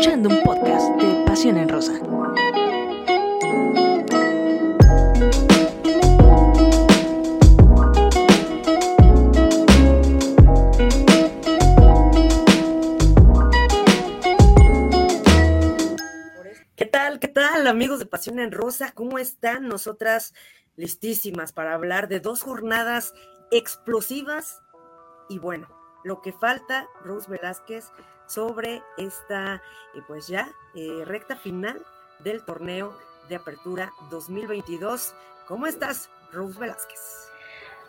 escuchando un podcast de Pasión en Rosa. ¿Qué tal? ¿Qué tal, amigos de Pasión en Rosa? ¿Cómo están? Nosotras listísimas para hablar de dos jornadas explosivas y bueno, lo que falta, Rose Velázquez, sobre esta, eh, pues ya, eh, recta final del torneo de apertura 2022. ¿Cómo estás, Rose Velázquez?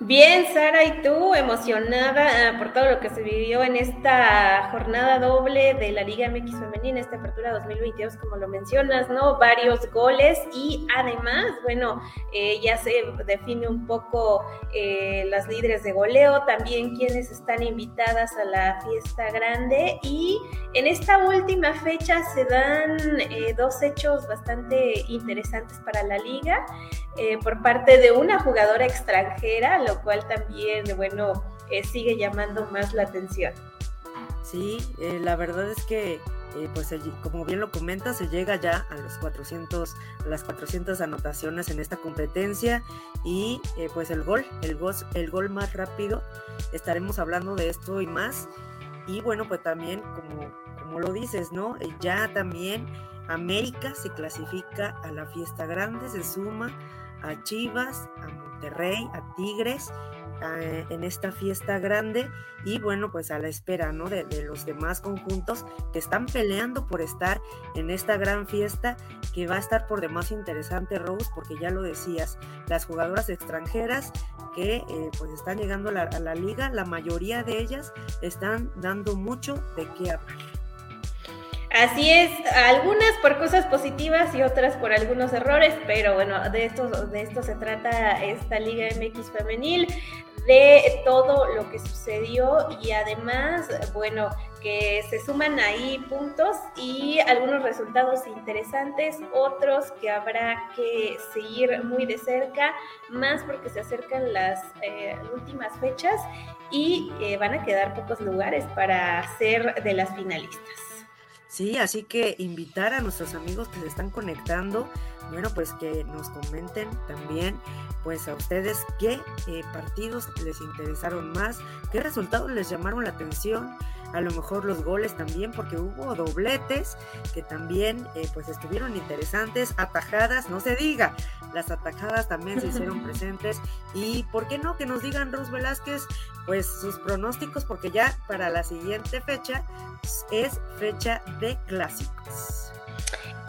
Bien, Sara, ¿y tú? Emocionada ah, por todo lo que se vivió en esta jornada doble de la Liga MX Femenina, esta apertura 2022, como lo mencionas, ¿no? Varios goles y además, bueno, eh, ya se define un poco eh, las líderes de goleo, también quienes están invitadas a la fiesta grande y en esta última fecha se dan eh, dos hechos bastante interesantes para la liga. Eh, por parte de una jugadora extranjera, lo cual también, bueno, eh, sigue llamando más la atención. Sí, eh, la verdad es que, pues como bien lo comenta, se llega ya a los 400, las 400 anotaciones en esta competencia y pues el gol, el gol, el gol más rápido, estaremos hablando de esto y más. Y bueno, pues también, como, como lo dices, ¿no? Ya también América se clasifica a la fiesta grande, se suma a Chivas, a Monterrey, a Tigres en esta fiesta grande y bueno pues a la espera ¿no? De, los demás conjuntos que están peleando por estar en esta gran fiesta que va a estar por demás interesante Rose porque ya lo decías las jugadoras extranjeras que eh, pues están llegando a la, a la liga la mayoría de ellas están dando mucho de qué hablar Así es, algunas por cosas positivas y otras por algunos errores, pero bueno, de esto, de esto se trata esta Liga MX femenil, de todo lo que sucedió y además, bueno, que se suman ahí puntos y algunos resultados interesantes, otros que habrá que seguir muy de cerca, más porque se acercan las eh, últimas fechas y eh, van a quedar pocos lugares para ser de las finalistas. Sí, así que invitar a nuestros amigos que se están conectando, bueno, pues que nos comenten también, pues a ustedes qué eh, partidos les interesaron más, qué resultados les llamaron la atención, a lo mejor los goles también, porque hubo dobletes que también eh, pues estuvieron interesantes, atajadas, no se diga, las atajadas también se hicieron presentes y por qué no que nos digan Rose Velázquez pues sus pronósticos, porque ya para la siguiente fecha es fecha de clásicos.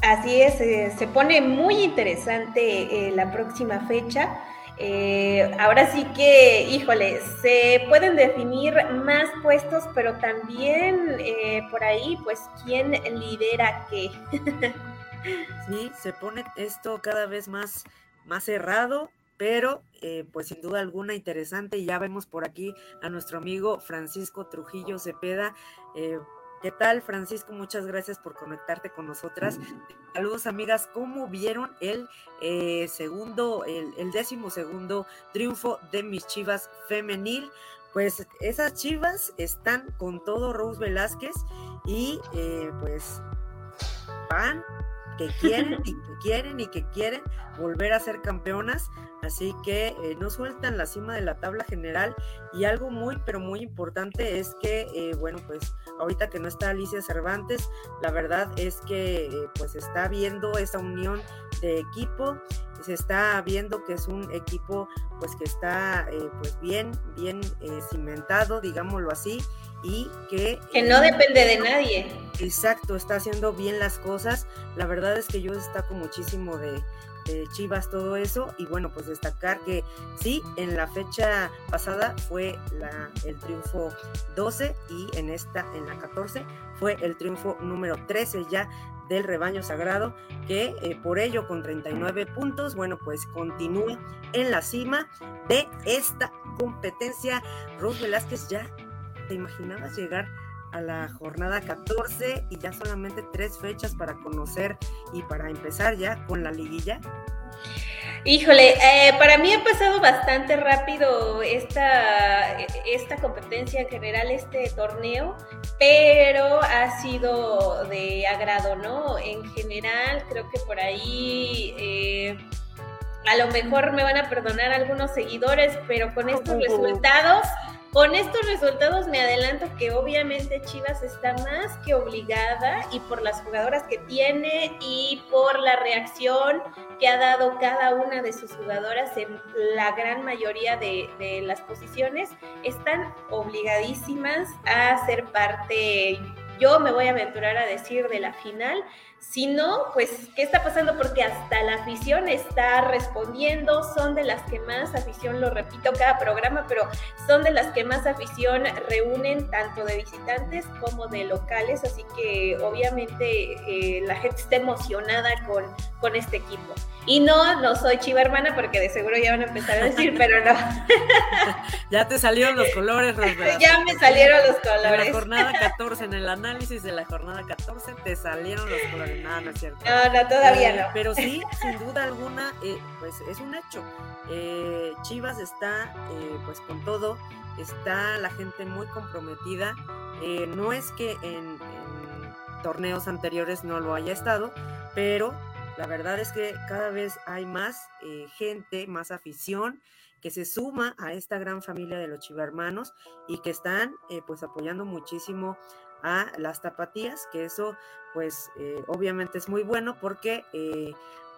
Así es, eh, se pone muy interesante eh, la próxima fecha. Eh, ahora sí que, híjole, se pueden definir más puestos, pero también eh, por ahí, pues, ¿quién lidera qué? sí, se pone esto cada vez más, más cerrado, pero eh, pues sin duda alguna interesante. Ya vemos por aquí a nuestro amigo Francisco Trujillo Cepeda. ¿Qué tal, Francisco? Muchas gracias por conectarte con nosotras. Saludos, amigas. ¿Cómo vieron el eh, segundo, el, el, décimo segundo triunfo de mis chivas femenil? Pues esas chivas están con todo Rose Velázquez y eh, pues van que quieren y que quieren y que quieren volver a ser campeonas. Así que eh, no sueltan la cima de la tabla general. Y algo muy, pero muy importante es que, eh, bueno, pues ahorita que no está Alicia Cervantes, la verdad es que eh, pues está viendo esa unión de equipo. Se está viendo que es un equipo pues que está eh, pues bien, bien eh, cimentado, digámoslo así, y que... Que no depende de nadie. Exacto, está haciendo bien las cosas. La verdad es que yo destaco muchísimo de, de Chivas todo eso y bueno pues destacar que sí en la fecha pasada fue la, el triunfo 12 y en esta en la 14 fue el triunfo número 13 ya del rebaño sagrado que eh, por ello con 39 puntos bueno pues continúa en la cima de esta competencia Ros Velázquez ya te imaginabas llegar a la jornada 14 y ya solamente tres fechas para conocer y para empezar ya con la liguilla? Híjole, eh, para mí ha pasado bastante rápido esta, esta competencia en general, este torneo, pero ha sido de agrado, ¿no? En general, creo que por ahí... Eh, a lo mejor me van a perdonar algunos seguidores, pero con estos resultados con estos resultados me adelanto que obviamente Chivas está más que obligada y por las jugadoras que tiene y por la reacción que ha dado cada una de sus jugadoras en la gran mayoría de, las posiciones, están obligadísimas a ser parte, yo me voy a aventurar a decir, de la final si no, pues, ¿qué está pasando? Porque hasta la afición está respondiendo, son de las que más afición, lo repito cada programa, pero son de las que más afición reúnen tanto de visitantes como de locales, así que obviamente eh, la gente está emocionada con, con este equipo. Y no, no soy chiva hermana porque de seguro ya van a empezar a decir, pero no. ya te salieron los colores, Rosbera. Ya me salieron los colores. En la jornada 14, en el análisis de la jornada 14, te salieron los colores. No, no es cierto. No, no, todavía eh, no. Pero sí, sin duda alguna, eh, pues es un hecho. Eh, Chivas está, pues con todo, está la gente muy comprometida. no es que en torneos anteriores no lo haya estado, pero la verdad es que cada vez hay más eh, gente, más afición que se suma a esta gran familia de los chivermanos y que están eh, pues apoyando muchísimo a las tapatías, que eso pues eh, obviamente es muy bueno porque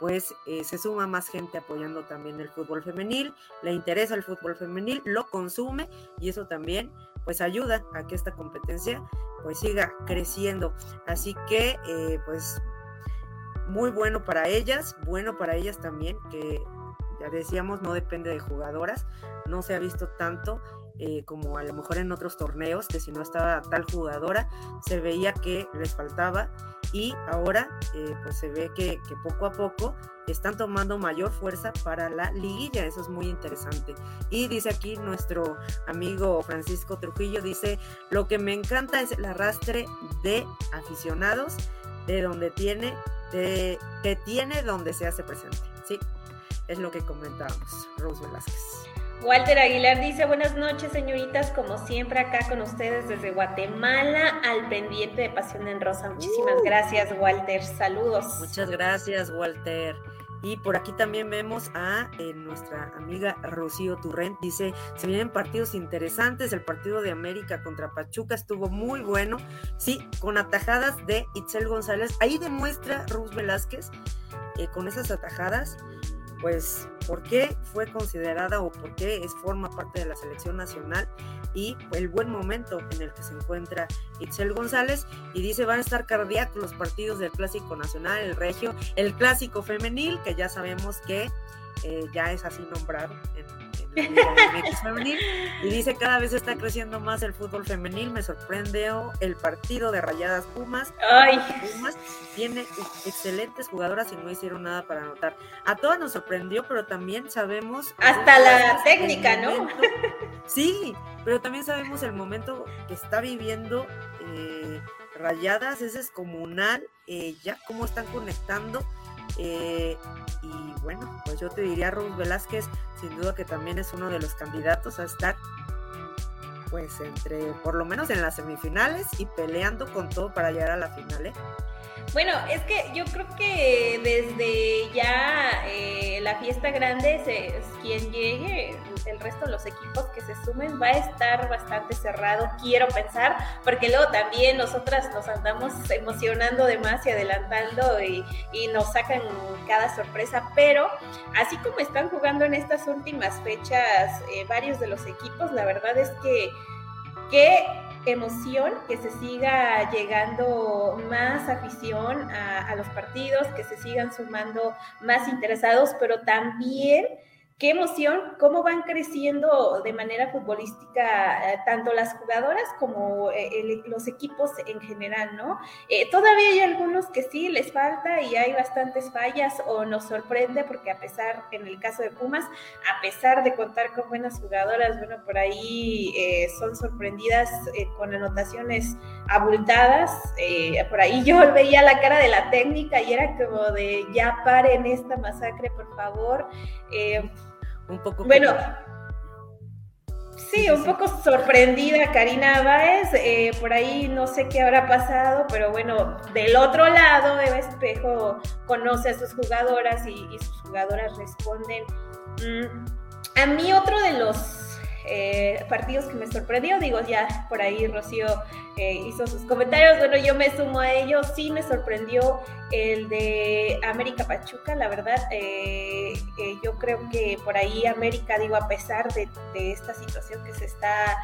pues se suma más gente apoyando también el fútbol femenil, le interesa el fútbol femenil, lo consume y eso también pues ayuda a que esta competencia pues siga creciendo. Así que pues muy bueno para ellas, bueno para ellas también, que ya decíamos, no depende de jugadoras, no se ha visto tanto eh, como a lo mejor en otros torneos, que si no estaba tal jugadora, se veía que les faltaba y ahora eh, pues se ve que, que, poco a poco están tomando mayor fuerza para la liguilla, eso es muy interesante. Y dice aquí nuestro amigo Francisco Trujillo, dice, lo que me encanta es el arrastre de aficionados, de donde tiene que tiene donde se hace presente. Sí, es lo que comentábamos, Rose Velázquez. Walter Aguilar dice, buenas noches señoritas, como siempre acá con ustedes desde Guatemala al pendiente de Pasión en Rosa. Muchísimas uh. gracias Walter, saludos. Muchas gracias Walter. Y por aquí también vemos a eh, nuestra amiga Rocío Turrent. Dice, se vienen partidos interesantes. El partido de América contra Pachuca estuvo muy bueno. Sí, con atajadas de Itzel González. Ahí demuestra Ruz Velázquez eh, con esas atajadas pues por qué fue considerada o por qué es forma parte de la selección nacional y el buen momento en el que se encuentra Itzel González y dice van a estar cardíacos los partidos del clásico nacional, el regio, el clásico femenil que ya sabemos que eh, ya es así nombrado en, y dice cada vez está creciendo más el fútbol femenil. Me sorprendió el partido de Rayadas Pumas. Ay. Pumas tiene excelentes jugadoras y no hicieron nada para anotar. A todas nos sorprendió pero también sabemos hasta la técnica no sí pero también sabemos el momento que está viviendo eh, Rayadas. Es descomunal eh, ya cómo están conectando eh, y bueno, pues yo te diría Ruth Velázquez, sin duda que también es uno de los candidatos a estar pues entre, por lo menos en las semifinales y peleando con todo para llegar a la final. ¿eh? Bueno, es que yo creo que desde ya eh, la fiesta grande, se, quien llegue, el resto de los equipos que se sumen va a estar bastante cerrado, quiero pensar, porque luego también nosotras nos andamos emocionando de más y adelantando y, nos sacan cada sorpresa, pero así como están jugando en estas últimas fechas eh, varios de los equipos, la verdad es que que emoción que se siga llegando más afición a, los partidos, que se sigan sumando más interesados, pero también qué emoción, cómo van creciendo de manera futbolística eh, tanto las jugadoras como eh, los equipos en general, ¿no? Eh, todavía hay algunos que sí les falta y hay bastantes fallas o nos sorprende porque a pesar, en el caso de Pumas, a pesar de contar con buenas jugadoras, bueno, por ahí son sorprendidas con anotaciones abultadas, por ahí yo veía la cara de la técnica y era como de ya paren esta masacre, por favor un poco. Bueno, sí, un poco sorprendida Karina Báez. Eh, por ahí no sé qué habrá pasado, pero bueno, del otro lado, Eva Espejo conoce a sus jugadoras y, sus jugadoras responden. Mm, a mí, otro de los eh, partidos que me sorprendió. Digo, ya por ahí Rocío eh, hizo sus comentarios. Bueno, yo me sumo a ellos. Sí me sorprendió el de América Pachuca, la verdad. Eh, yo creo que por ahí América, digo, a pesar de esta situación que se está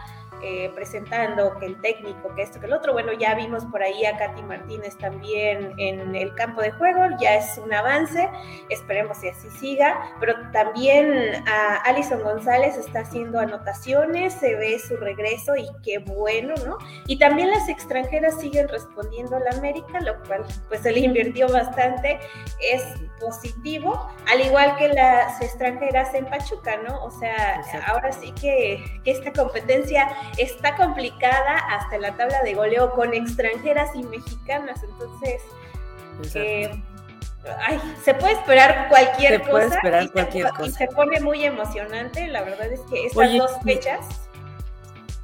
eh, presentando, que el técnico, que esto, que el otro. Bueno, ya vimos por ahí a Katy Martínez también en el campo de juego, ya es un avance, esperemos que así siga, pero también a Alison González está haciendo anotaciones, se ve su regreso y qué bueno, ¿no? Y también las extranjeras siguen respondiendo a la América, lo cual pues se le invirtió bastante, es positivo, al igual que las extranjeras en Pachuca, ¿no? O sea, ahora sí que, que esta competencia está complicada hasta la tabla de goleo con extranjeras y mexicanas, entonces... Eh, ay, se puede esperar cualquier se Puede esperar cualquier cosa. Y se pone muy emocionante, la verdad es que estas dos fechas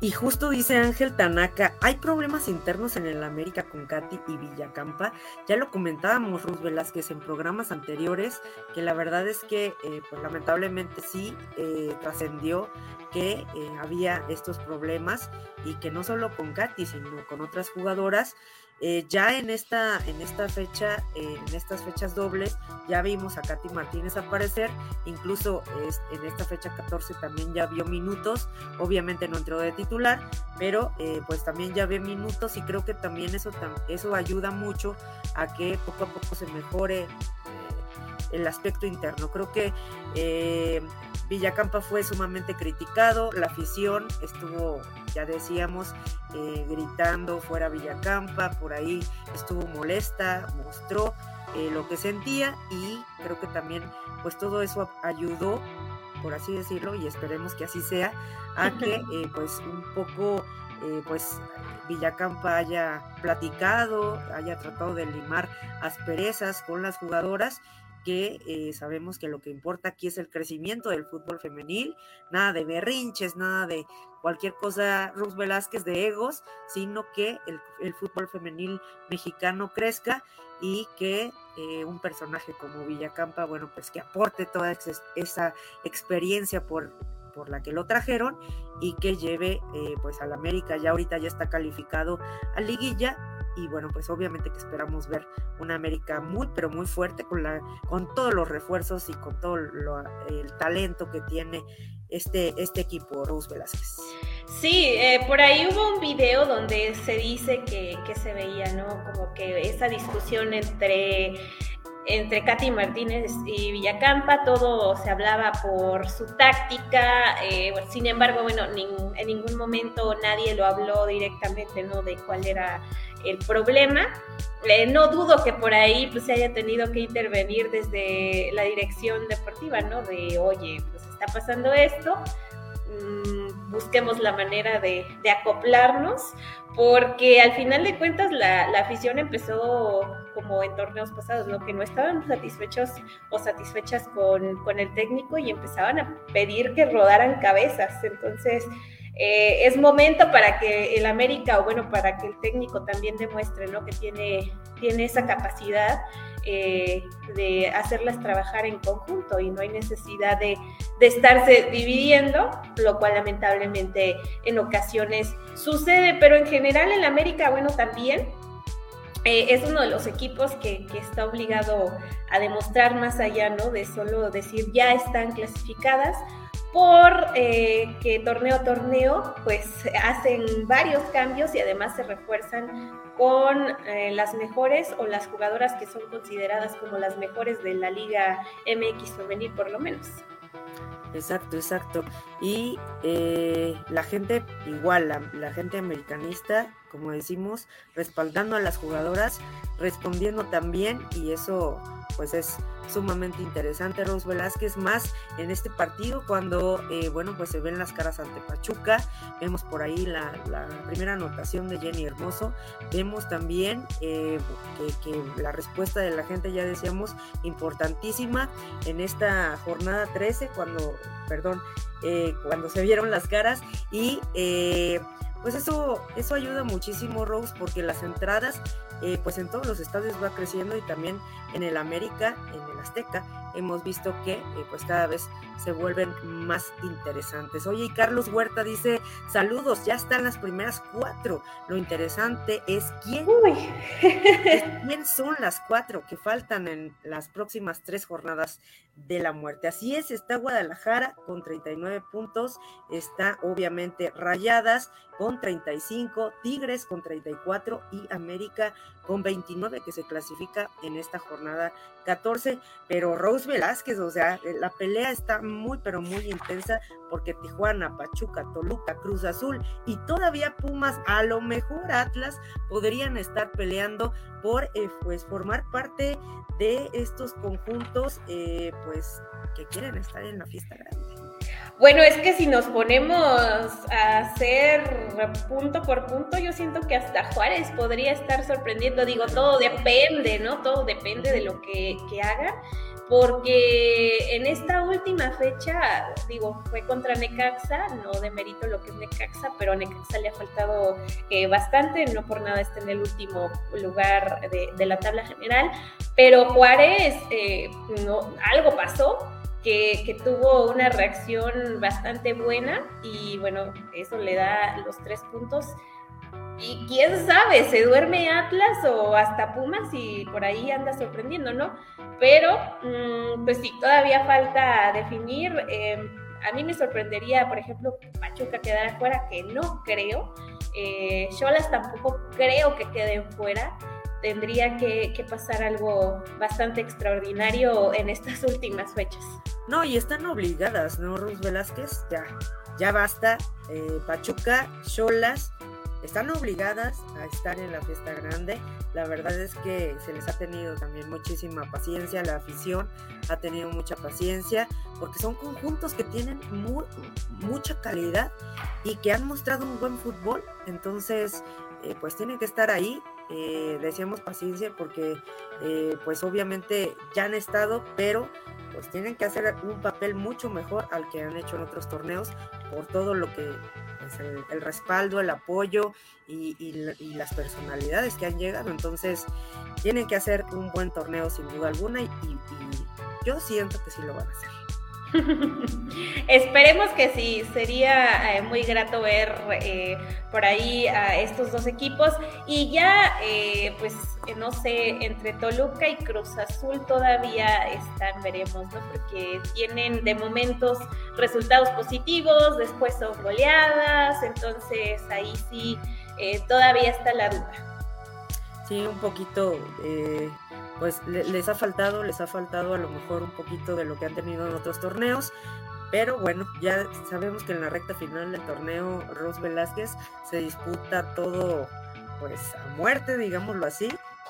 y justo dice Ángel Tanaka, hay problemas internos en el América con Katy y Villacampa. Ya lo comentábamos, Ruz Velázquez, en programas anteriores, que la verdad es que, eh, pues lamentablemente sí, eh, trascendió que eh, había estos problemas y que no solo con Katy, sino con otras jugadoras. Eh, ya en esta, en esta fecha, en estas fechas dobles, ya vimos a Katy Martínez aparecer, incluso en esta fecha 14 también ya vio minutos, obviamente no entró de titular, pero eh, pues también ya ve minutos y creo que también eso, eso ayuda mucho a que poco a poco se mejore eh, el aspecto interno. Creo que Villacampa fue sumamente criticado, la afición estuvo, ya decíamos, eh, gritando fuera Villacampa, por ahí estuvo molesta, mostró eh, lo que sentía y creo que también pues todo eso ayudó, por así decirlo, y esperemos que así sea, a que eh, pues un poco pues Villacampa haya platicado, haya tratado de limar asperezas con las jugadoras que eh, sabemos que lo que importa aquí es el crecimiento del fútbol femenil, nada de berrinches, nada de cualquier cosa, Ruz Velázquez, de egos, sino que el, fútbol femenil mexicano crezca y que eh, un personaje como Villacampa, bueno, pues que aporte toda esa experiencia por, por la que lo trajeron y que lleve eh, pues al América, ya ahorita ya está calificado a liguilla y bueno, pues obviamente que esperamos ver una América muy, pero muy fuerte con, la, con todos los refuerzos y con todo el talento que tiene este, este equipo, Rose Velázquez. Sí, eh, por ahí hubo un video donde se dice que, que se veía, ¿no? Como que esa discusión entre entre Katy Martínez y Villacampa, todo se hablaba por su táctica, eh, sin embargo, bueno, en ningún momento nadie lo habló directamente, ¿no? De cuál era el problema. Eh, no dudo que por ahí pues, se haya tenido que intervenir desde la dirección deportiva, ¿no? De, oye, pues está pasando esto, mm, busquemos la manera de, acoplarnos, porque al final de cuentas la, la, afición empezó como en torneos pasados, ¿no? Que no estaban satisfechos o satisfechas con, con el técnico y empezaban a pedir que rodaran cabezas. Entonces, eh, es momento para que el América, o bueno, para que el técnico también demuestre ¿no? que tiene, tiene esa capacidad eh, de hacerlas trabajar en conjunto y no hay necesidad de, de, estarse dividiendo, lo cual lamentablemente en ocasiones sucede, pero en general el América, bueno, también eh, es uno de los equipos que, que, está obligado a demostrar más allá, ¿no? De solo decir ya están clasificadas por eh, que torneo a torneo pues hacen varios cambios y además se refuerzan con eh, las mejores o las jugadoras que son consideradas como las mejores de la Liga MX femenil por lo menos. Exacto, exacto. Y la gente, igual, la, la, gente americanista, como decimos, respaldando a las jugadoras, respondiendo también, y eso pues es sumamente interesante. Rose Velázquez más en este partido cuando, eh, bueno, pues se ven las caras ante Pachuca. Vemos por ahí la, primera anotación de Jenny Hermoso. Vemos también eh, que, que, la respuesta de la gente, ya decíamos, importantísima en esta jornada 13, cuando, perdón, eh, cuando se vieron las caras y pues eso, eso ayuda muchísimo, Rose, porque las entradas eh, pues en todos los estadios va creciendo y también en el América, en el Azteca, hemos visto que eh, pues cada vez se vuelven más interesantes. Oye, y Carlos Huerta dice, saludos, ya están las primeras cuatro. Lo interesante es quién, quién son las cuatro que faltan en las próximas tres jornadas de la muerte. Así es, está Guadalajara con 39 puntos, está obviamente Rayadas con 35, Tigres con 34 y América con 29 que se clasifica en esta jornada 14, pero Rose Velázquez, o sea, eh, la pelea está muy, pero muy intensa porque Tijuana, Pachuca, Toluca, Cruz Azul y todavía Pumas, a lo mejor Atlas, podrían estar peleando por eh, pues formar parte de estos conjuntos eh, pues que quieren estar en la fiesta grande. Bueno, es que si nos ponemos a hacer punto por punto, yo siento que hasta Juárez podría estar sorprendiendo. Digo, todo depende, ¿no? Todo depende de lo que, que hagan porque en esta última fecha, digo, fue contra Necaxa, no demerito lo que es Necaxa, pero a Necaxa le ha faltado eh, bastante, no por nada está en el último lugar de, de la tabla general, pero Juárez, eh, no, algo pasó, que, tuvo una reacción bastante buena y bueno, eso le da los tres puntos y quién sabe, se duerme Atlas o hasta Pumas y por ahí anda sorprendiendo, ¿no? Pero, mm, pues sí, todavía falta definir. Em, a mí me sorprendería, por ejemplo, Pachuca quedara fuera, que no creo. Eh, Cholas tampoco creo que queden fuera. Tendría que, pasar algo bastante extraordinario en estas últimas fechas. No, y están obligadas, ¿no, Rus Velázquez? Ya, ya basta. Eh, Pachuca, Cholas están obligadas a estar en la fiesta grande. La verdad es que se les ha tenido también muchísima paciencia, la afición ha tenido mucha paciencia, porque son conjuntos que tienen mucha calidad y que han mostrado un buen fútbol. Entonces, eh, pues tienen que estar ahí. Eh, decíamos paciencia porque, eh, pues obviamente ya han estado, pero pues tienen que hacer un papel mucho mejor al que han hecho en otros torneos por todo lo que el, respaldo, el apoyo y, las personalidades que han llegado. Entonces, tienen que hacer un buen torneo sin duda alguna y, yo siento que sí lo van a hacer. Esperemos que sí, sería eh, muy grato ver eh, por ahí a estos dos equipos y ya, eh, pues, no sé, entre Toluca y Cruz Azul todavía están, veremos, ¿no? Porque tienen de momentos resultados positivos, después son goleadas, entonces ahí sí, todavía está la duda. Sí, un poquito pues les ha faltado, les ha faltado a lo mejor un poquito de lo que han tenido en otros torneos, pero bueno, ya sabemos que en la recta final del torneo Ros Velázquez se disputa todo pues a muerte, digámoslo así,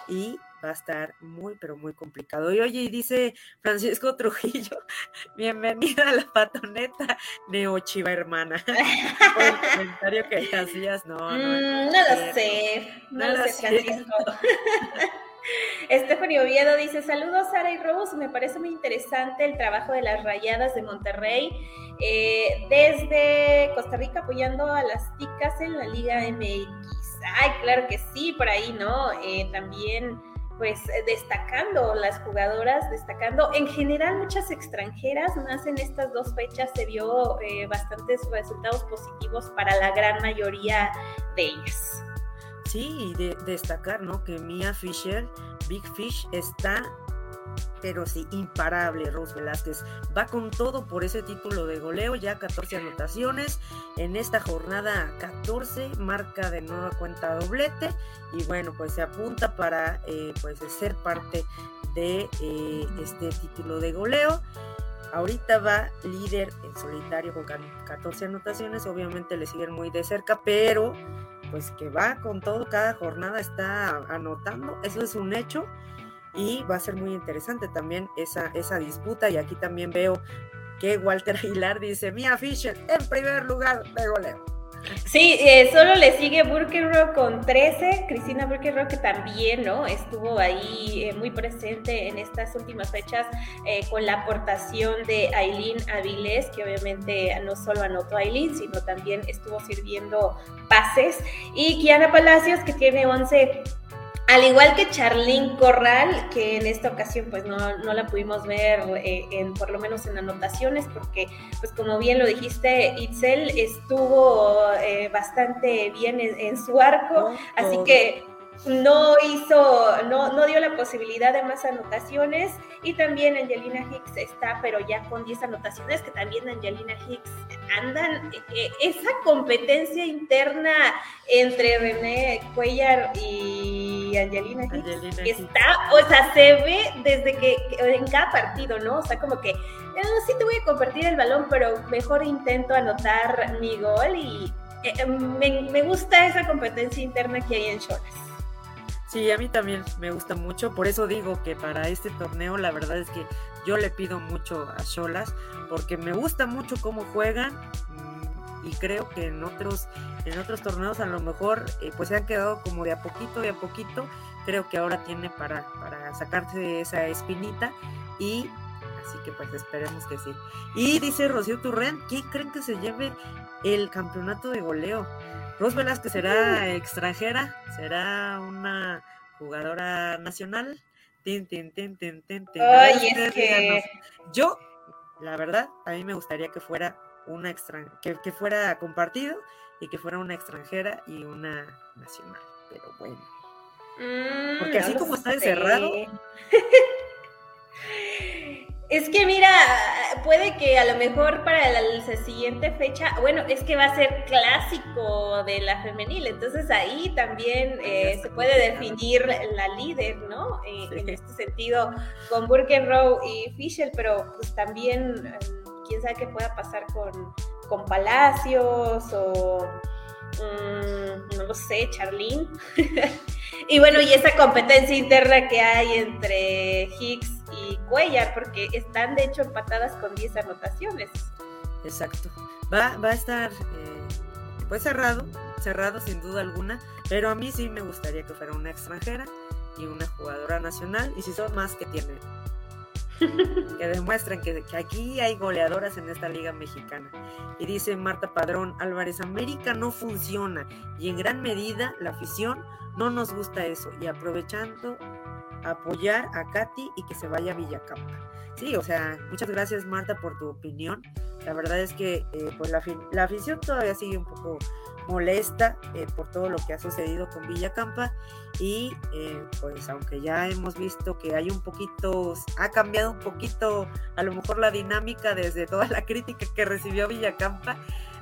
y va a estar muy, pero muy complicado. Y oye, dice Francisco Trujillo, bienvenida a la patoneta de Ochiva hermana. Por el comentario que hacías, no, no, mm, no, lo sé, no, lo sé, Francisco. Stephanie Oviedo dice, saludos Sara y Rose, me parece muy interesante el trabajo de las rayadas de Monterrey eh, desde Costa Rica apoyando a las ticas en la Liga MX. Ay, claro que sí, por ahí, ¿no? Eh, también pues destacando las jugadoras, destacando en general muchas extranjeras, más en estas dos fechas se vio eh, bastantes resultados positivos para la gran mayoría de ellas. Sí, de, destacar, ¿no? Que Mia Fisher, Big Fish, está, pero sí, imparable, Rose Velázquez. Va con todo por ese título de goleo, ya 14 anotaciones. En esta jornada 14, marca de nueva cuenta doblete. Y bueno, pues se apunta para eh, pues ser parte de eh, este título de goleo. ahorita va líder en solitario con 14 anotaciones, obviamente le siguen muy de cerca, pero pues que va con todo, cada jornada está anotando, eso es un hecho y va a ser muy interesante también esa, esa disputa y aquí también veo que Walter Aguilar dice, Mia Fisher en primer lugar de goleo. Sí, eh, solo le sigue Burkenrock con 13, Cristina Burkenrock que también, ¿no? Estuvo ahí eh, muy presente en estas últimas fechas eh, con la aportación de Aileen Avilés, que obviamente no solo anotó Aileen, sino también estuvo sirviendo pases, y Kiana Palacios que tiene 11 al igual que Charlene Corral, que en esta ocasión pues no, la pudimos ver eh, en, por lo menos en anotaciones, porque pues como bien lo dijiste, Itzel estuvo eh, bastante bien en, su arco, así que no hizo, no, no dio la posibilidad de más anotaciones. Y también Angelina Hicks está, pero ya con 10 anotaciones, que también Angelina Hicks andan, eh, eh, esa competencia interna entre René Cuellar y Angelina está, o sea, se ve desde que, en cada partido, ¿no? O sea, como que, eh, sí te voy a compartir el balón, pero mejor intento anotar mi gol y me, me, gusta esa competencia interna que hay en Cholas. Sí, a mí también me gusta mucho, por eso digo que para este torneo la verdad es que yo le pido mucho a Cholas, porque me gusta mucho cómo juegan mm, y creo que en otros, en otros torneos a lo mejor eh, pues se han quedado como de a poquito, de a poquito, creo que ahora tiene para, para sacarse esa espinita y así que pues esperemos que sí. Y dice Rocío Turren, ¿quién creen que se lleve el campeonato de goleo? Ros Velázquez será extranjera, será una jugadora nacional. Tin, tin, tin, tin, tin, Ay, es que... Yo, la verdad, a mí me gustaría que fuera una extranjera, que, fuera compartido y que fuera una extranjera y una nacional. Pero bueno. Mm, Porque así como está encerrado. Es que mira, puede que a lo mejor para la, siguiente fecha, bueno, es que va a ser clásico de la femenil, entonces ahí también eh, se puede definir la líder, ¿no? Eh, en este sentido, con Burkenrow y Fischer, pero pues también mm, quién sabe qué pueda pasar con, con Palacios o mm, no lo sé, Charlene. y bueno, y esa competencia interna que hay entre Hicks y Cuellar, porque están de hecho empatadas con 10 anotaciones. Exacto. Va, va a estar eh, pues cerrado, cerrado sin duda alguna, pero a mí sí me gustaría que fuera una extranjera y una jugadora nacional, y si son más que tienen. que demuestren que, que, aquí hay goleadoras en esta liga mexicana. Y dice Marta Padrón Álvarez, América no funciona y en gran medida la afición no nos gusta eso. Y aprovechando apoyar a Katy y que se vaya a Villacampa. Sí, o sea, muchas gracias Marta por tu opinión. La verdad es que eh, pues la, afición todavía sigue un poco molesta eh, por todo lo que ha sucedido con Villacampa y eh, pues aunque ya hemos visto que hay un poquito, ha cambiado un poquito a lo mejor la dinámica desde toda la crítica que recibió Villacampa,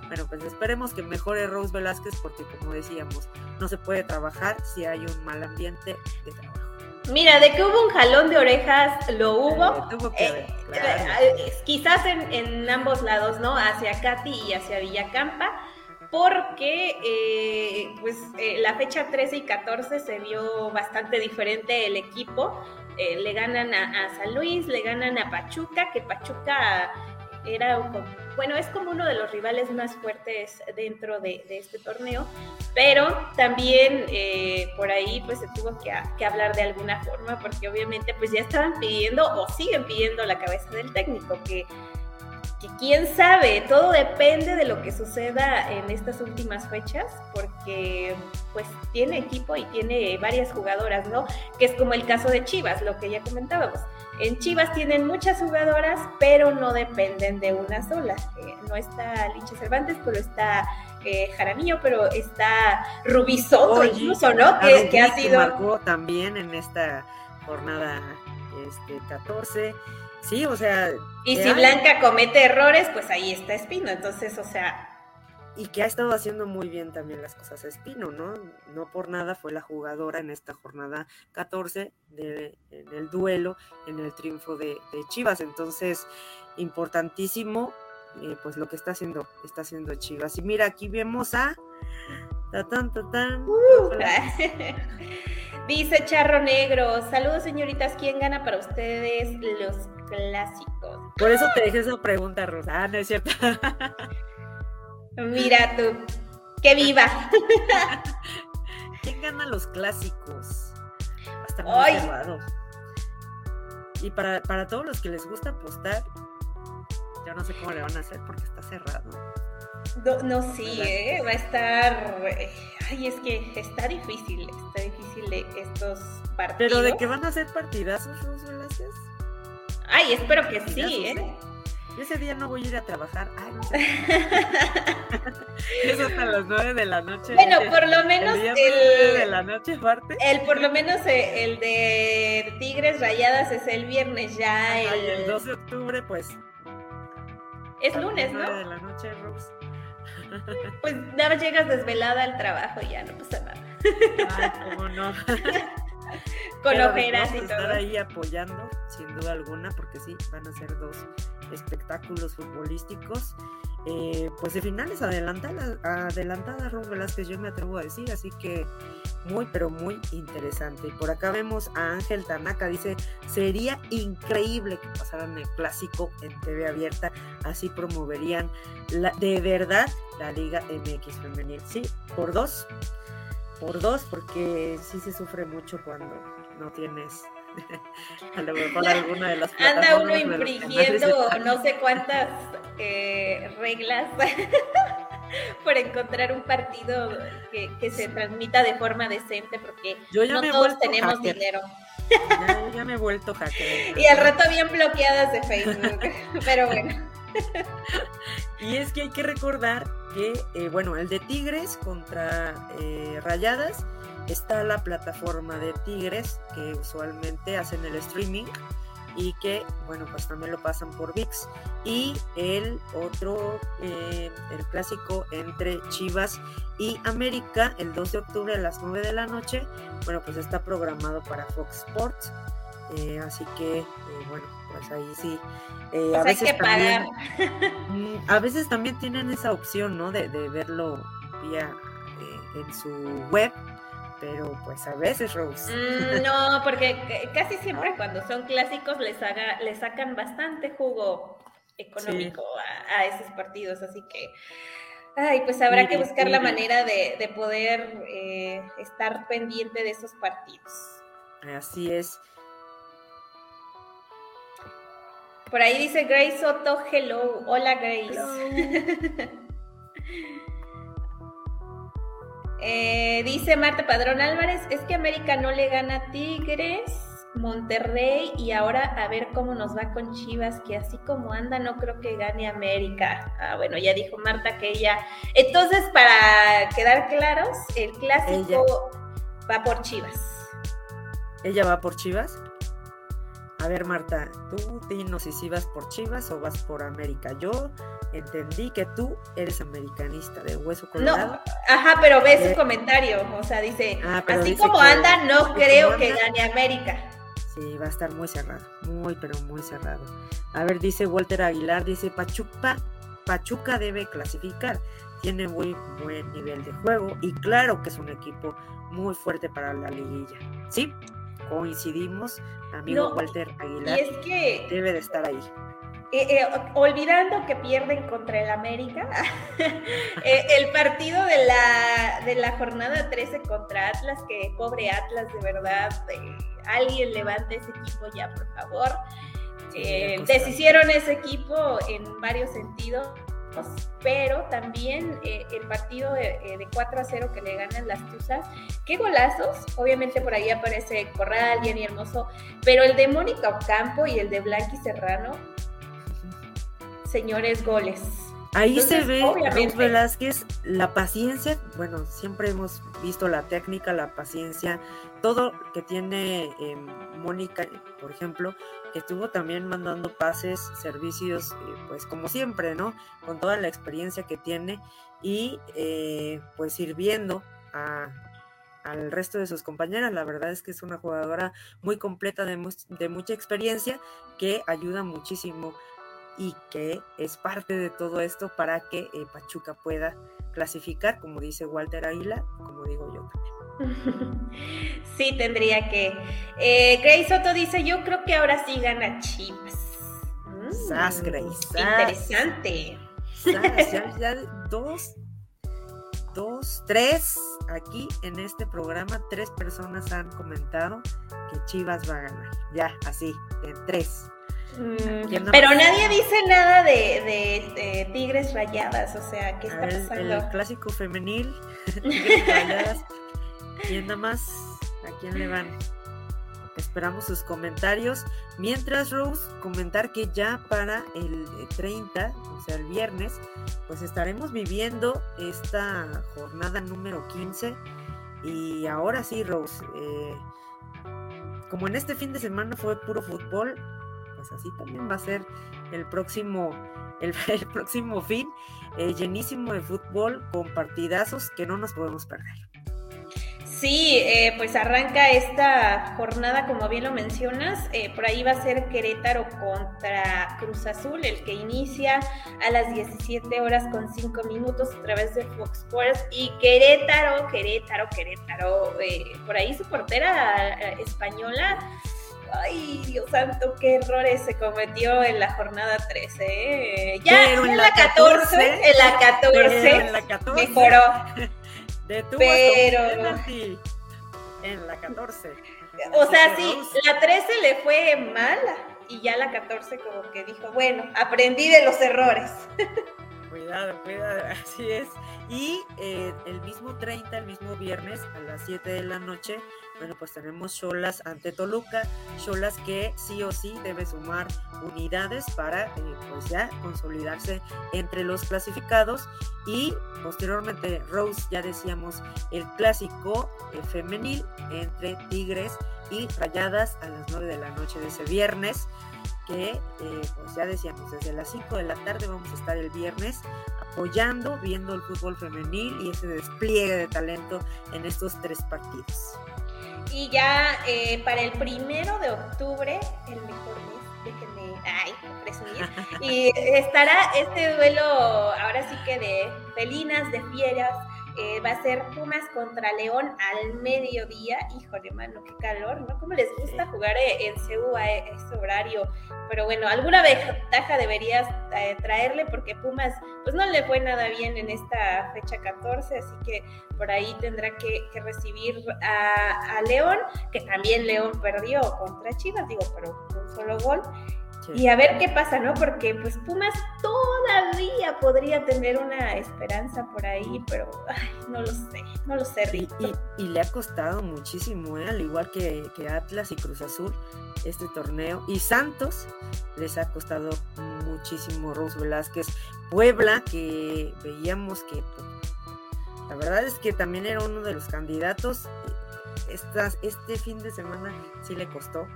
bueno pues esperemos que mejore Rose Velázquez porque como decíamos, no se puede trabajar si hay un mal ambiente de trabajo. Mira, de que hubo un jalón de orejas, lo hubo. Eh, eh, quizás en, ambos lados, ¿no? Hacia Katy y hacia Villacampa, porque eh, pues la fecha 13 y 14 se vio bastante diferente el equipo. le ganan a, a, San Luis, le ganan a Pachuca, que Pachuca era un bueno, es como uno de los rivales más fuertes dentro de, este torneo, pero también eh, por ahí pues se tuvo que, hablar de alguna forma, porque obviamente pues ya estaban pidiendo o siguen pidiendo la cabeza del técnico, que, que quién sabe, todo depende de lo que suceda en estas últimas fechas, porque pues tiene equipo y tiene varias jugadoras, ¿no? Que es como el caso de Chivas, lo que ya comentábamos en Chivas tienen muchas jugadoras, pero no dependen de una sola. Eh, no está Licha Cervantes, pero está eh, Jaramillo, pero está Rubí Soto incluso, ¿no? Que, ha sido... marcó también en esta jornada este, 14. Sí, o sea... Y si Blanca comete errores, pues ahí está Espino. Entonces, o sea, y que ha estado haciendo muy bien también las cosas Espino, ¿no? No por nada fue la jugadora en esta jornada 14 de, en el duelo, en el triunfo de, Chivas. Entonces, importantísimo, eh, pues lo que está haciendo, está haciendo Chivas. Y mira, aquí vemos a... Tatán, tatán. Uh, dice Charro Negro, saludos señoritas, ¿quién gana para ustedes los clásicos? Por eso te dejé esa pregunta, Rosa. Ah, no es cierto. Mira tú, que viva. ¿Quién gana los clásicos? Hasta muy. Y para, para todos los que les gusta apostar, yo no sé cómo le van a hacer porque está cerrado. No, no sí, ¿eh? va a estar. Ay, es que está difícil, está difícil estos partidos. Pero de que van a ser partidazos, Ay, espero que sí, ¿eh? Ese día no voy a ir a trabajar. Ay, es hasta las nueve de la noche. Bueno, por lo menos el, el de la noche aparte. El por lo menos eh, el de Tigres Rayadas es el viernes ya. El, Ay, el 12 de octubre, pues. Es lunes, ¿no? de la noche, Rose. Pues nada, llegas desvelada al trabajo y ya no pasa nada. Ay, cómo no. Con ojeras y todo. estar ahí apoyando, sin duda alguna, porque sí, van a ser dos espectáculos futbolísticos, eh, pues de finales adelantadas, adelantada Ron Velázquez, yo me atrevo a decir, así que muy, pero muy interesante. Por acá vemos a Ángel Tanaka, dice, sería increíble que pasaran el clásico en TV abierta, así promoverían la, de verdad la Liga MX femenil. Sí, por dos, por dos, porque sí se sufre mucho cuando no tienes a lo mejor alguna de las Anda uno infringiendo no sé cuántas eh, reglas por encontrar un partido que, se transmita de forma decente, porque no todos tenemos dinero. Ya, me he vuelto hacker. Y al rato bien bloqueadas de Facebook, pero bueno. Y es que hay que recordar que, eh, bueno, el de Tigres contra eh, Rayadas está la plataforma de Tigres que usualmente hacen el streaming y que, bueno, pues también lo pasan por VIX. Y el otro, eh, el clásico entre Chivas y América, el 2 de octubre a las 9 de la noche, bueno, pues está programado para Fox Sports. Eh, así que, eh, bueno, pues ahí sí. a veces hay que pagar. Mm, a veces también tienen esa opción, ¿no? De, de verlo vía en su web pero pues a veces, Rose. Mm, no, porque casi siempre cuando son clásicos les, haga, les sacan bastante jugo económico a, esos partidos, así que, ay, pues habrá que buscar la manera de, poder eh, estar pendiente de esos partidos. Así es. Por ahí dice Grace Soto, hello, hola Grace. Eh, dice Marta Padrón Álvarez, es que América no le gana a Tigres, Monterrey y ahora a ver cómo nos va con Chivas, que así como anda no creo que gane América. Ah, bueno, ya dijo Marta que ella... Entonces, para quedar claros, el clásico va por Chivas. ¿Ella va por Chivas? A ver, Marta, tú dinos si vas por Chivas o vas por América. Yo entendí que tú eres americanista de hueso colorado. No, ajá, pero ve su comentario. O sea, dice, ah, así como anda, no creo que gane América. Sí, va a estar muy cerrado, muy, pero muy cerrado. A ver, dice Walter Aguilar, dice Pachuca, Pachuca debe clasificar. Tiene muy buen nivel de juego y claro que es un equipo muy fuerte para la liguilla. ¿Sí? Coincidimos, amigo Walter Aguilar, es que, debe de estar ahí. Eh, eh, olvidando que pierden contra el América, eh, el partido de la, de la jornada 13 contra Atlas, que pobre Atlas, de verdad, alguien levante ese equipo ya, por favor. deshicieron ese equipo en varios sentidos pero también eh, el partido de, 4 eh, a 0 que le ganan las Tuzas, qué golazos, obviamente por ahí aparece Corral, y Hermoso, pero el de Mónica Ocampo y el de Blanqui Serrano, señores goles. Ahí se ve Rose Velázquez la paciencia, bueno, siempre hemos visto la técnica, la paciencia, todo que tiene em, Mónica, por ejemplo, que estuvo también mandando pases, servicios, eh, pues como siempre, ¿no? Con toda la experiencia que tiene y eh, pues sirviendo a, al resto de sus compañeras. La verdad es que es una jugadora muy completa de, de mucha experiencia que ayuda muchísimo y que es parte de todo esto para que eh, Pachuca pueda clasificar, como dice Walter Águila, como digo yo también. Sí, tendría que. Eh, Grace Soto dice: Yo creo que ahora sí gana Chivas. Sas, mm, Grace. Interesante. ya, dos, dos, tres, aquí en este programa, tres personas han comentado que Chivas va a ganar. Ya, así, en tres. Mm, pero nadie dice nada de, Tigres Rayadas, o sea, ¿qué está pasando? El, clásico femenil, Tigres Rayadas. ¿Quién nada más? ¿A quién le van? Esperamos sus comentarios. Mientras, Rose, comentar que ya para el 30, o sea, el viernes, pues estaremos viviendo esta jornada número 15. Y ahora sí, Rose, eh, como en este fin de semana fue puro fútbol, pues así también va a ser el próximo, el, próximo fin, eh, llenísimo de fútbol con partidazos que no nos podemos perder. Sí, eh, pues arranca esta jornada, como bien lo mencionas, eh, por ahí va a ser Querétaro contra Cruz Azul, el que inicia a las 17 horas con 5 minutos a través de Fox Sports y Querétaro, Querétaro, Querétaro, por ahí su portera española Ay, Dios santo, qué errores se cometió en la jornada 13. ¿eh? Ya, en, la 14, en la 14, en la 14 mejoró. Pero en la 14. O sea, sí, la 13 le fue mal y ya la 14 como que dijo, bueno, aprendí de los errores. Cuidado, cuidado, así es. Y eh, el mismo 30, el mismo viernes a las 7 de la noche, bueno, pues tenemos Cholas ante Toluca, Cholas que sí o sí debe sumar unidades para eh, pues ya consolidarse entre los clasificados y posteriormente Rose, ya decíamos, el clásico eh, femenil entre Tigres y Rayadas a las 9 de la noche de ese viernes que eh, pues ya decíamos, desde las 5 de la tarde vamos a estar el viernes apoyando, viendo el fútbol femenil y ese despliegue de talento en estos tres partidos. Y ya eh, para el primero de octubre, el mejor mes, déjenme, ay, presumir, y estará este duelo ahora sí que de felinas, de fieras, eh, va a ser Pumas contra León al mediodía. Híjole, mano, qué calor, ¿no? ¿Cómo les gusta jugar eh, en CEU a ese horario? Pero bueno, alguna ventaja deberías eh, traerle porque Pumas pues no le fue nada bien en esta fecha 14, así que por ahí tendrá que, recibir a, a, León, que también León perdió contra Chivas, digo, pero un solo gol. Y a ver qué pasa, ¿no? Porque pues Pumas todavía podría tener una esperanza por ahí, pero no lo sé, no lo sé. Y, y, le ha costado muchísimo, ¿eh? al igual que, Atlas y Cruz Azul, este torneo. Y Santos les ha costado muchísimo, Rose Velázquez. Puebla, que veíamos que pues, la verdad es que también era uno de los candidatos. Estas, este fin de semana sí le costó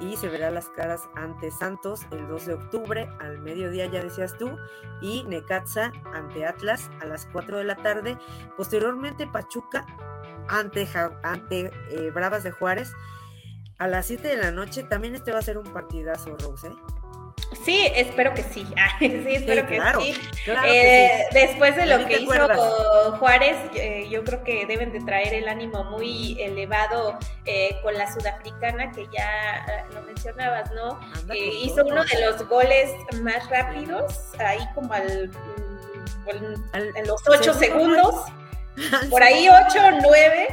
y se verá las caras ante Santos el 2 de octubre al mediodía, ya decías tú, y Necaxa ante Atlas a las 4 de la tarde. Posteriormente Pachuca ante, ante eh, Bravas de Juárez a las 7 de la noche. También este va a ser un partidazo, Rose. ¿eh? Sí, espero que sí. sí, espero que, sí. Eh, después de lo que hizo Juárez, eh, yo creo que deben de traer el ánimo muy elevado eh, con la sudafricana, que ya lo mencionabas, ¿no? hizo uno de los goles más rápidos, ahí como al, mm, en los ocho segundos, por ahí ocho, nueve.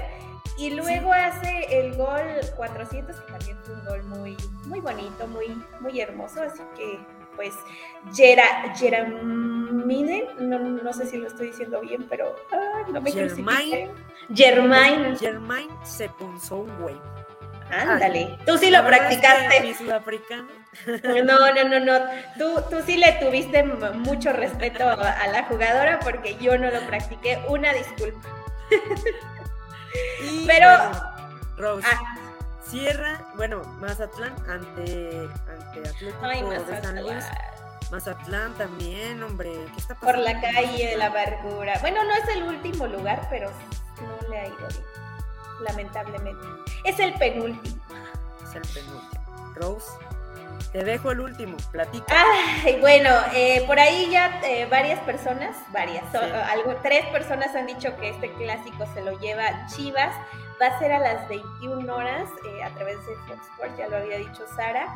Y luego hace el gol 400, que también fue un gol muy, muy bonito, muy, muy hermoso. Así que, pues, Gera, Geramine, no, no sé si lo estoy diciendo bien, pero no me Germain, Germain. Germain se punzó un güey. Ándale. Tú sí lo practicaste. No, no, no, no. Tú, tú sí le tuviste mucho respeto a la jugadora porque yo no lo practiqué. Una disculpa. Pero. Rose. Ah. Cierra, bueno, Mazatlán ante, ante Atlético de San Luis. Mazatlán también, hombre. ¿Qué está Por la calle de la Amargura. Bueno, no es el último lugar, pero no le ha ido bien. Lamentablemente. Es el penúltimo. Es el penúltimo. Rose, te dejo el último, platica. Ay, bueno, eh, por ahí ya eh, varias personas, varias, algo, tres personas han dicho que este clásico se lo lleva Chivas. Va a ser a las 21 horas eh, a través de Fox Sports, ya lo había dicho Sara.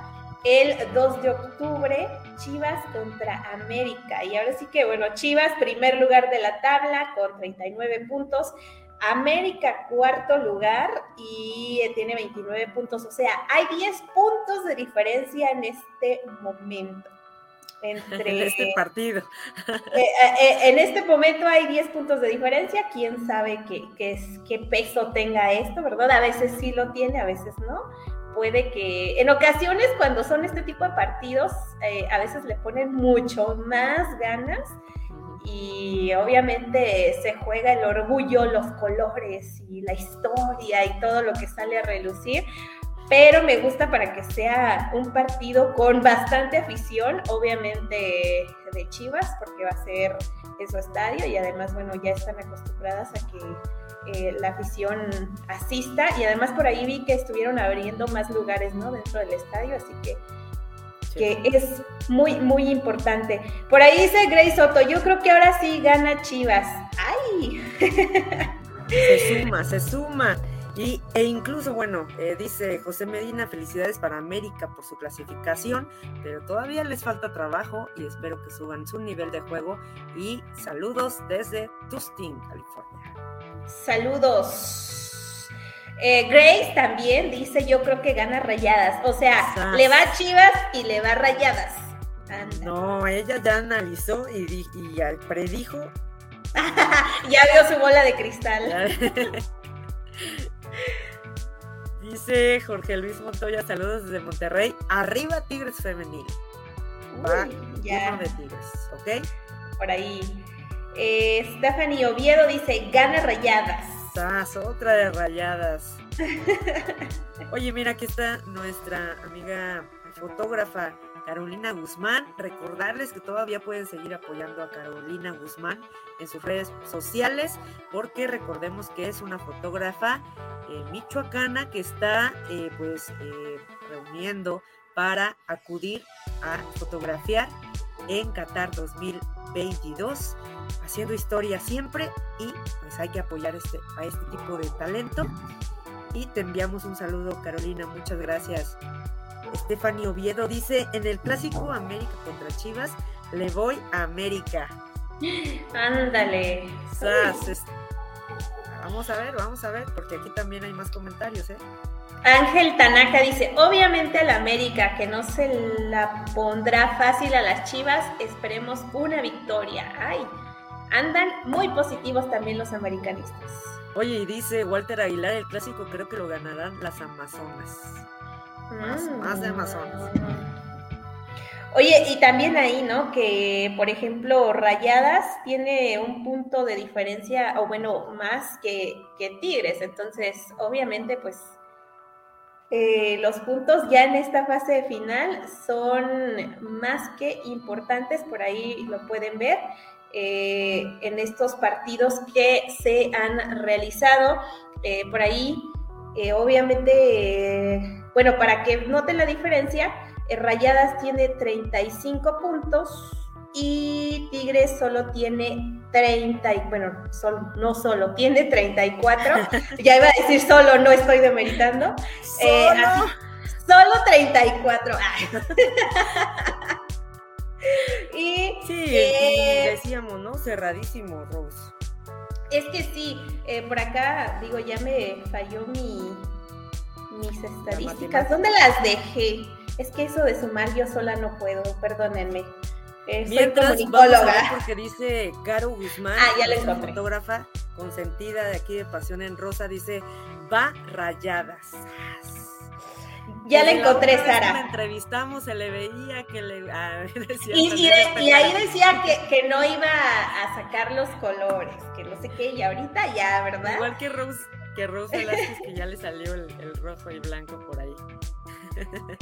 El 2 de octubre, Chivas contra América. Y ahora sí que, bueno, Chivas, primer lugar de la tabla con 39 puntos. América cuarto lugar y tiene 29 puntos, o sea, hay 10 puntos de diferencia en este momento. Entre, en este partido. Eh, eh, eh, en este momento hay 10 puntos de diferencia, quién sabe qué, qué, qué peso tenga esto, ¿verdad? A veces sí lo tiene, a veces no. Puede que en ocasiones cuando son este tipo de partidos, a veces le ponen mucho más ganas y obviamente se juega el orgullo, los colores y la historia y todo lo que sale a relucir, pero me gusta para que sea un partido con bastante afición, obviamente de Chivas, porque va a ser en su estadio y además, bueno, ya están acostumbradas a que eh, la afición asista y además por ahí vi que estuvieron abriendo más lugares, ¿no? Dentro del estadio, así que que es muy, muy importante. Por ahí dice Grace Soto, yo creo que ahora sí gana Chivas. ¡Ay! Se suma, se suma. Y, e incluso, bueno, eh, dice José Medina, felicidades para América por su clasificación, pero todavía les falta trabajo y espero que suban su nivel de juego. Y saludos desde Tustin, California. Saludos. Eh, Grace también dice, yo creo que gana rayadas. O sea, le va a Chivas y le va a rayadas. No, ella ya analizó y, predijo. ya vio su bola de cristal. dice Jorge Luis Montoya, saludos desde Monterrey. Arriba Tigres Femenil. Va ya. de Tigres, ¿ok? Por ahí. Eh, Stephanie Oviedo dice, gana rayadas otra de rayadas. Oye, mira, aquí está nuestra amiga fotógrafa Carolina Guzmán. Recordarles que todavía pueden seguir apoyando a Carolina Guzmán en sus redes sociales, porque recordemos que es una fotógrafa eh, michoacana que está eh, pues eh, reuniendo para acudir a fotografiar en Qatar 2022 haciendo historia siempre y pues hay que apoyar este, a este tipo de talento. Y te enviamos un saludo, Carolina, muchas gracias. Stephanie Oviedo dice, en el clásico América contra Chivas, le voy a América. Ándale. Vamos a ver, vamos a ver, porque aquí también hay más comentarios, ¿eh? Ángel Tanaka dice, obviamente al América, que no se la pondrá fácil a las Chivas, esperemos una victoria. Ay, andan muy positivos también los americanistas. Oye, y dice Walter Aguilar, el clásico creo que lo ganarán las Amazonas. Más, de Amazonas. Oye, y también ahí, ¿no? Que, por ejemplo, Rayadas tiene un punto de diferencia, o bueno, más que, que Tigres. Entonces, obviamente, pues, eh, los puntos ya en esta fase final son más que importantes, por ahí lo pueden ver. Eh, en estos partidos que se han realizado. Eh, por ahí, obviamente, bueno, para que noten la diferencia, Rayadas tiene 35 puntos y Tigres solo tiene 30, bueno, no solo, tiene 34. ya iba a decir solo, no estoy demeritando. ¿Solo? solo 34. y eh, decíamos, ¿no? Cerradísimo, Rose. Es que sí, eh, por acá, digo, ya me falló mi, mis estadísticas. ¿Dónde las dejé? Es que eso de sumar yo sola no puedo, perdónenme. Eh, Mientras comunicóloga. porque dice Caro Guzmán, ah, ya la fotógrafa consentida de aquí de Pasión en Rosa, dice, va rayadas. Ya la encontré, que La Sara. entrevistamos, se le veía que le. ah, cierto, Y, y de- ahí decía que, que no iba a sacar los colores, que no sé qué, y ahorita ya, ¿verdad? Igual que Rose, que Rose Velázquez, que ya le salió el, el rojo y blanco por ahí.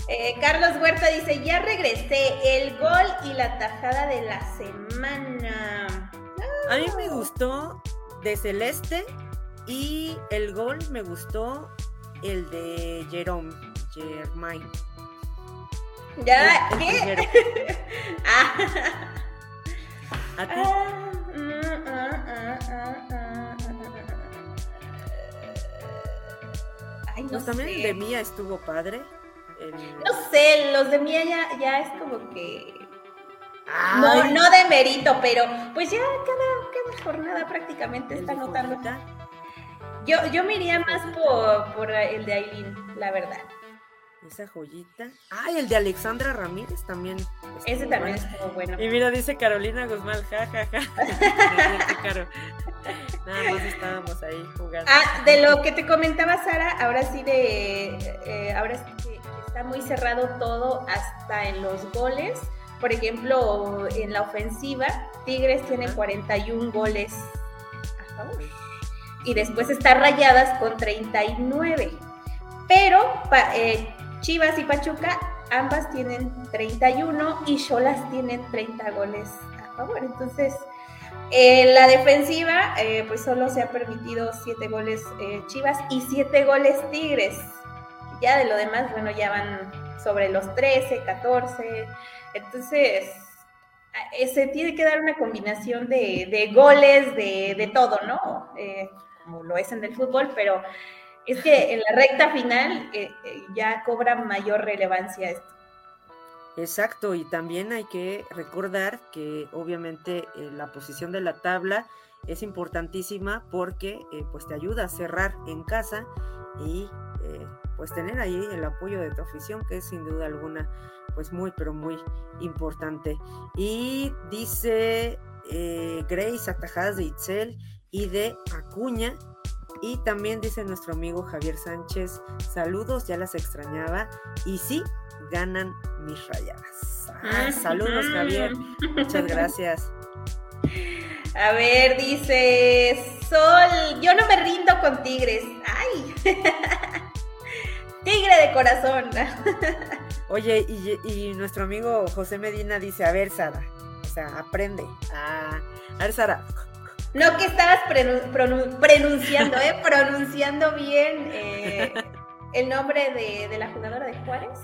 Eh, Carlos Huerta dice, ya regresé, el gol y la tajada de la semana. A mí me gustó de Celeste y el gol me gustó el de Jerome, Germain. ¿Ya? ¿Qué? Ah. ¿A ti? Ah, mm, ah, ah, Ay, no Pues también sé. el de Mía estuvo padre. El- No sé, los de Mía ya, ya es como que... Ay, No, no de mérito, pero pues ya cada, cada jornada prácticamente está. Joyita. Yo, yo me iría más por, por el de Aileen, la verdad. Esa joyita. Ay, el de Alexandra Ramírez también. Ese también bueno. estuvo bueno. Y mira, dice Carolina Guzmán, ja, ja, ja. Nada más estábamos ahí jugando. Ah, de lo que te comentaba Sara, ahora sí de, eh, ahora sí que está muy cerrado todo hasta en los goles. Por ejemplo, en la ofensiva, Tigres tiene Ajá. 41 goles a favor. Y después está Rayadas con 39. Pero pa- eh, Chivas y Pachuca, ambas tienen 31 y Cholas tienen 30 goles a favor. Entonces, en la defensiva, eh, pues solo se ha permitido 7 goles eh, Chivas y 7 goles Tigres. Ya de lo demás, bueno, ya van sobre los 13, 14. Entonces, eh, se tiene que dar una combinación de, goles, de, todo, ¿no? Eh, como lo es en el fútbol, pero es que en la recta final eh, eh, ya cobra mayor relevancia esto. Exacto, y también hay que recordar que obviamente eh, la posición de la tabla es importantísima porque pues te ayuda a cerrar en casa y pues tener ahí el apoyo de tu afición que es sin duda alguna pues muy pero muy importante. Y dice Grace atajadas de Itzel y de Acuña y también dice nuestro amigo Javier Sánchez, saludos, ya las extrañaba. Y sí, ganan mis rayadas. Ah, saludos, Javier. Muchas gracias. A ver, dice Sol, yo no me rindo con tigres. Ay, tigre de corazón. Oye, y, y nuestro amigo José Medina dice, a ver, Sara, o sea, aprende. Ah, a ver, Sara, No que estabas pronunciando, ¿eh? Pronunciando bien eh, el nombre de, de la jugadora de Juárez.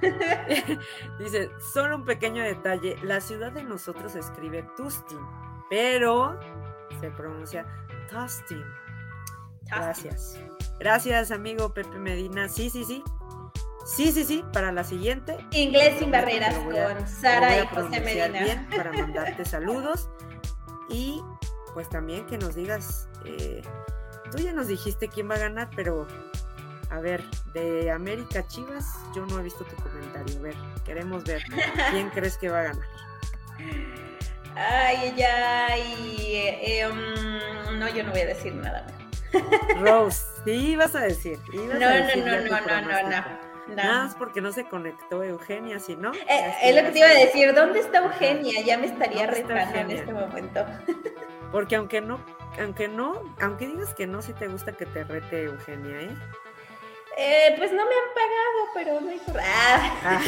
dice, solo un pequeño detalle, la ciudad de nosotros se escribe Tustin, pero se pronuncia Tustin. Gracias. Gracias, amigo Pepe Medina. Sí, sí, sí. Sí, sí, sí, para la siguiente. Inglés sin barreras a- con Sara y José Medina. bien para mandarte saludos y pues también que nos digas, eh, tú ya nos dijiste quién va a ganar, pero a ver, de América Chivas, yo no he visto tu comentario, a ver, queremos ver quién crees que va a ganar. Ay, ya, y, eh, eh, mm, no, yo no voy a decir nada. Rose, sí ibas a decir. ibas No, a no, decir no, tu no, no, no, pronóstico. no. Nada más porque no se conectó Eugenia, si no. Eh, es lo que te iba a decir, ¿dónde está Eugenia? Ya me estaría ¿Dónde está retando en este momento. Porque aunque no, aunque no, aunque digas que no, sí te gusta que te rete Eugenia, ¿eh? Eh, pues no me han pagado, pero no importa. Ah,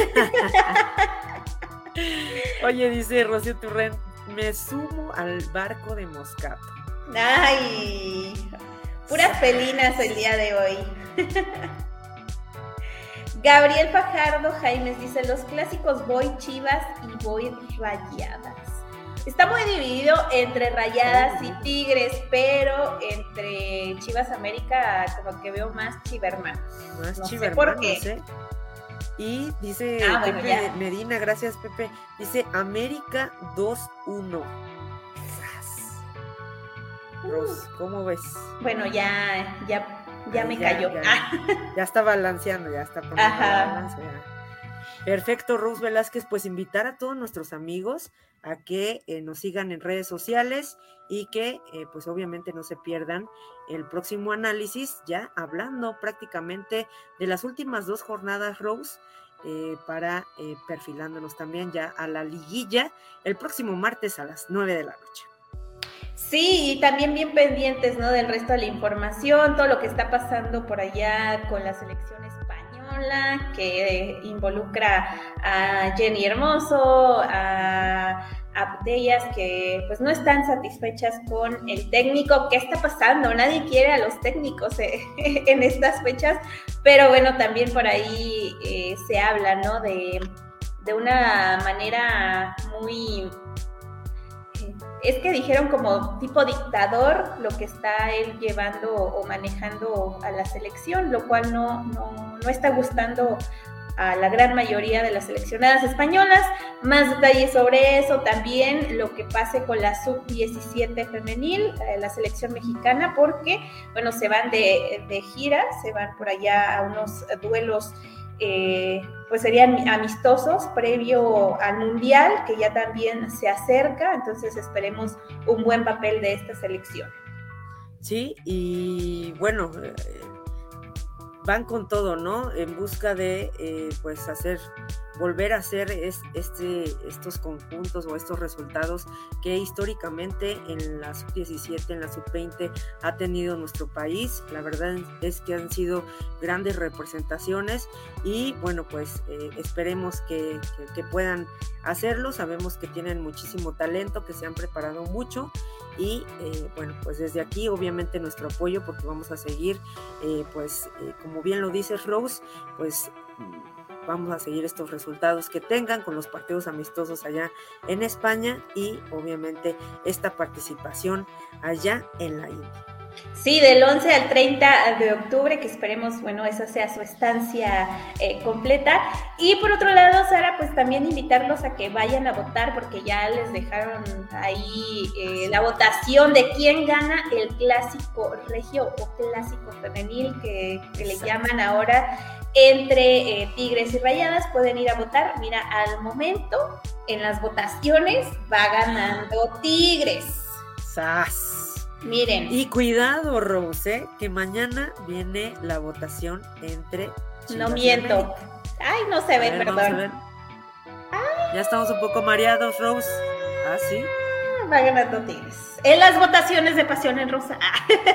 Oye, dice Rocío Turren, me sumo al barco de Moscato. Ay, puras pelinas el día de hoy. Gabriel Fajardo Jaimes dice, los clásicos voy chivas y voy rayadas. Está muy dividido entre rayadas y tigres, pero entre Chivas América como que veo más chivermanos. Más No sé chivermanos, por qué. ¿eh? Y dice Ah, Pepe. Medina, gracias Pepe, dice América 2-1. Sas. Ros, ¿cómo ves? Bueno, ya, ya, ya Ay, me ya, cayó. ya. Ah, Ya está balanceando, ya está poniendo Ajá. ya. Perfecto, Rose Velázquez, pues invitar a todos nuestros amigos a que eh, nos sigan en redes sociales y que eh, pues obviamente no se pierdan el próximo análisis, ya hablando prácticamente de las últimas dos jornadas, Rose, eh, para perfilándonos también ya a la liguilla el próximo martes a las 9 de la noche. Sí, y también bien pendientes, ¿no? Del resto de la información, todo lo que está pasando por allá con la selección que involucra a Jenny Hermoso, a, a que pues no están satisfechas con el técnico. ¿Qué está pasando? Nadie quiere a los técnicos eh, en estas fechas, pero bueno, también por ahí eh, se habla, ¿no? De, de una manera muy es que dijeron como tipo dictador lo que está él llevando o manejando a la selección, lo cual no, no, no está gustando a la gran mayoría de las seleccionadas españolas. Más detalles sobre eso, también lo que pase con la sub-17 femenil, eh, la selección mexicana, porque, bueno, se van de, de gira, se van por allá a unos duelos eh, pues serían amistosos previo al Mundial, que ya también se acerca, entonces esperemos un buen papel de esta selección. Sí, y bueno, eh, van con todo, ¿no? En busca de, eh, pues, hacer volver a hacer este, estos conjuntos o estos resultados que históricamente en la sub-17, en la sub-20 ha tenido nuestro país. La verdad es que han sido grandes representaciones y bueno, pues eh, esperemos que, puedan hacerlo. Sabemos que tienen muchísimo talento, que se han preparado mucho y eh, bueno, pues desde aquí obviamente nuestro apoyo porque vamos a seguir, eh, pues como bien lo dices Rose, pues vamos a seguir estos resultados que tengan con los partidos amistosos allá en España y obviamente esta participación allá en la India. Sí, del 11 al 30 de octubre, que esperemos, bueno, esa sea su estancia eh, completa. Y por otro lado, Sara, pues también invitarlos a que vayan a votar, porque ya les dejaron ahí eh, la votación de quién gana el clásico regio o clásico femenil, que, que le llaman ahora entre eh, Tigres y Rayadas. Pueden ir a votar. Mira, al momento, en las votaciones, va ganando Tigres. ¡Sas! Miren. Y cuidado, Rose, ¿eh? que mañana viene la votación entre. no miento. Ay, no se ve, perdón. Ya estamos un poco mareados, Rose. Ah, sí. Va ganando Tigres en las votaciones de Pasión en Rosa.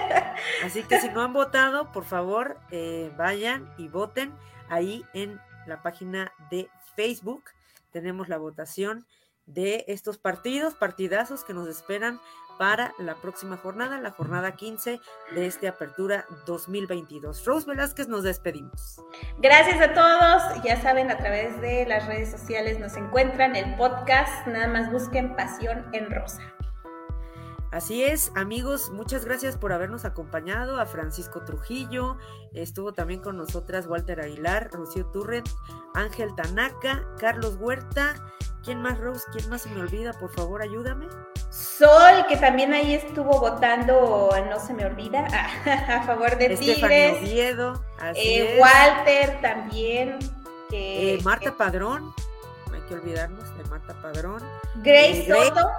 Así que si no han votado, por favor, eh, vayan y voten ahí en la página de Facebook. Tenemos la votación de estos partidos, partidazos que nos esperan para la próxima jornada, la jornada 15 de esta apertura 2022. Rose Velázquez, nos despedimos. Gracias a todos. Ya saben, a través de las redes sociales nos encuentran el podcast. Nada más busquen Pasión en Rosa. Así es, amigos, muchas gracias por habernos acompañado. A Francisco Trujillo, estuvo también con nosotras Walter Aguilar, Rocío Turret, Ángel Tanaka, Carlos Huerta. ¿Quién más, Rose? ¿Quién más se me olvida? Por favor, ayúdame. Sol, que también ahí estuvo votando, no se me olvida, a, favor de Tigres. Oviedo, eh, Walter también. Que, eh, Marta Padrón, no hay que olvidarnos de Marta Padrón. Grace eh, Soto.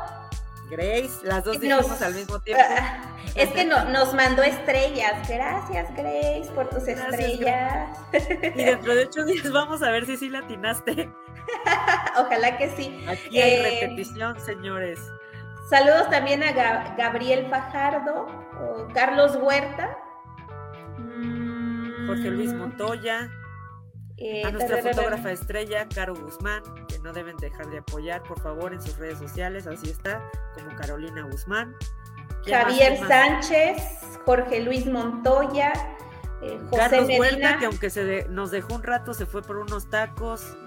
Grace, las dos dijimos al mismo tiempo. Es que no, nos mandó estrellas. Gracias, Grace, por tus estrellas. Y dentro de ocho días vamos a ver si sí latinaste. Ojalá que sí. Aquí hay eh, repetición, señores. Saludos también a Gabriel Fajardo, o Carlos Huerta. Jorge Luis mm. Montoya. Eh, a nuestra fotógrafa estrella, Caro Guzmán, que no deben dejar de apoyar, por favor, en sus redes sociales, así está, como Carolina Guzmán. Javier Sánchez, Jorge Luis Montoya, eh, José Carlos Huerta, que aunque se nos dejó un rato, se fue por unos tacos,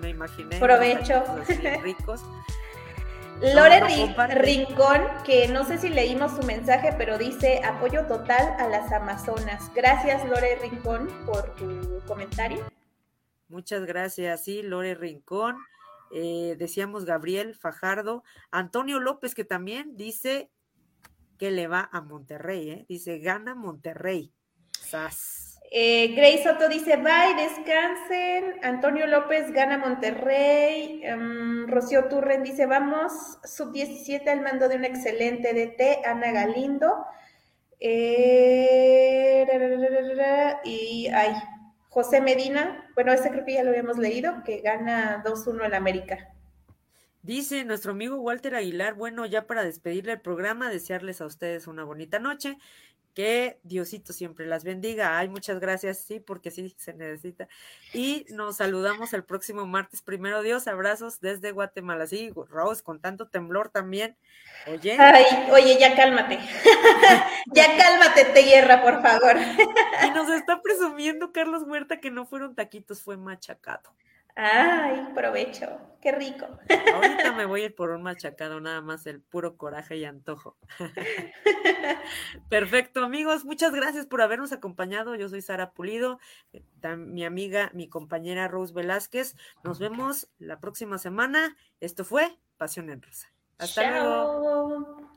me imaginé. Provecho. ricos. Lore Rincón, que no sé si leímos su mensaje, pero dice apoyo total a las Amazonas. Gracias, Lore Rincón, por tu comentario. Muchas gracias, sí, Lore Rincón. Eh, decíamos Gabriel Fajardo, Antonio López, que también dice que le va a Monterrey, ¿eh? dice gana Monterrey. Sas. Eh, Grace Soto dice, bye, descansen. Antonio López gana Monterrey. Um, Rocío Turren dice, vamos, sub-17 al mando de un excelente DT, Ana Galindo. Eh, y ay, José Medina, bueno, ese creo que ya lo habíamos leído, que gana 2-1 el América. Dice nuestro amigo Walter Aguilar, bueno, ya para despedirle el programa, desearles a ustedes una bonita noche que Diosito siempre las bendiga. Ay, muchas gracias, sí, porque sí se necesita. Y nos saludamos el próximo martes. Primero Dios, abrazos desde Guatemala. Sí, Rose, con tanto temblor también. Oye. Ay, oye, ya cálmate. ya cálmate, te hierra, por favor. y nos está presumiendo Carlos Huerta que no fueron taquitos, fue machacado. Ay, provecho, qué rico. Ahorita me voy a ir por un machacado, nada más el puro coraje y antojo. Perfecto, amigos, muchas gracias por habernos acompañado. Yo soy Sara Pulido, eh, mi amiga, mi compañera Rose Velázquez. Nos vemos la próxima semana. Esto fue Pasión en Rosa. Hasta luego.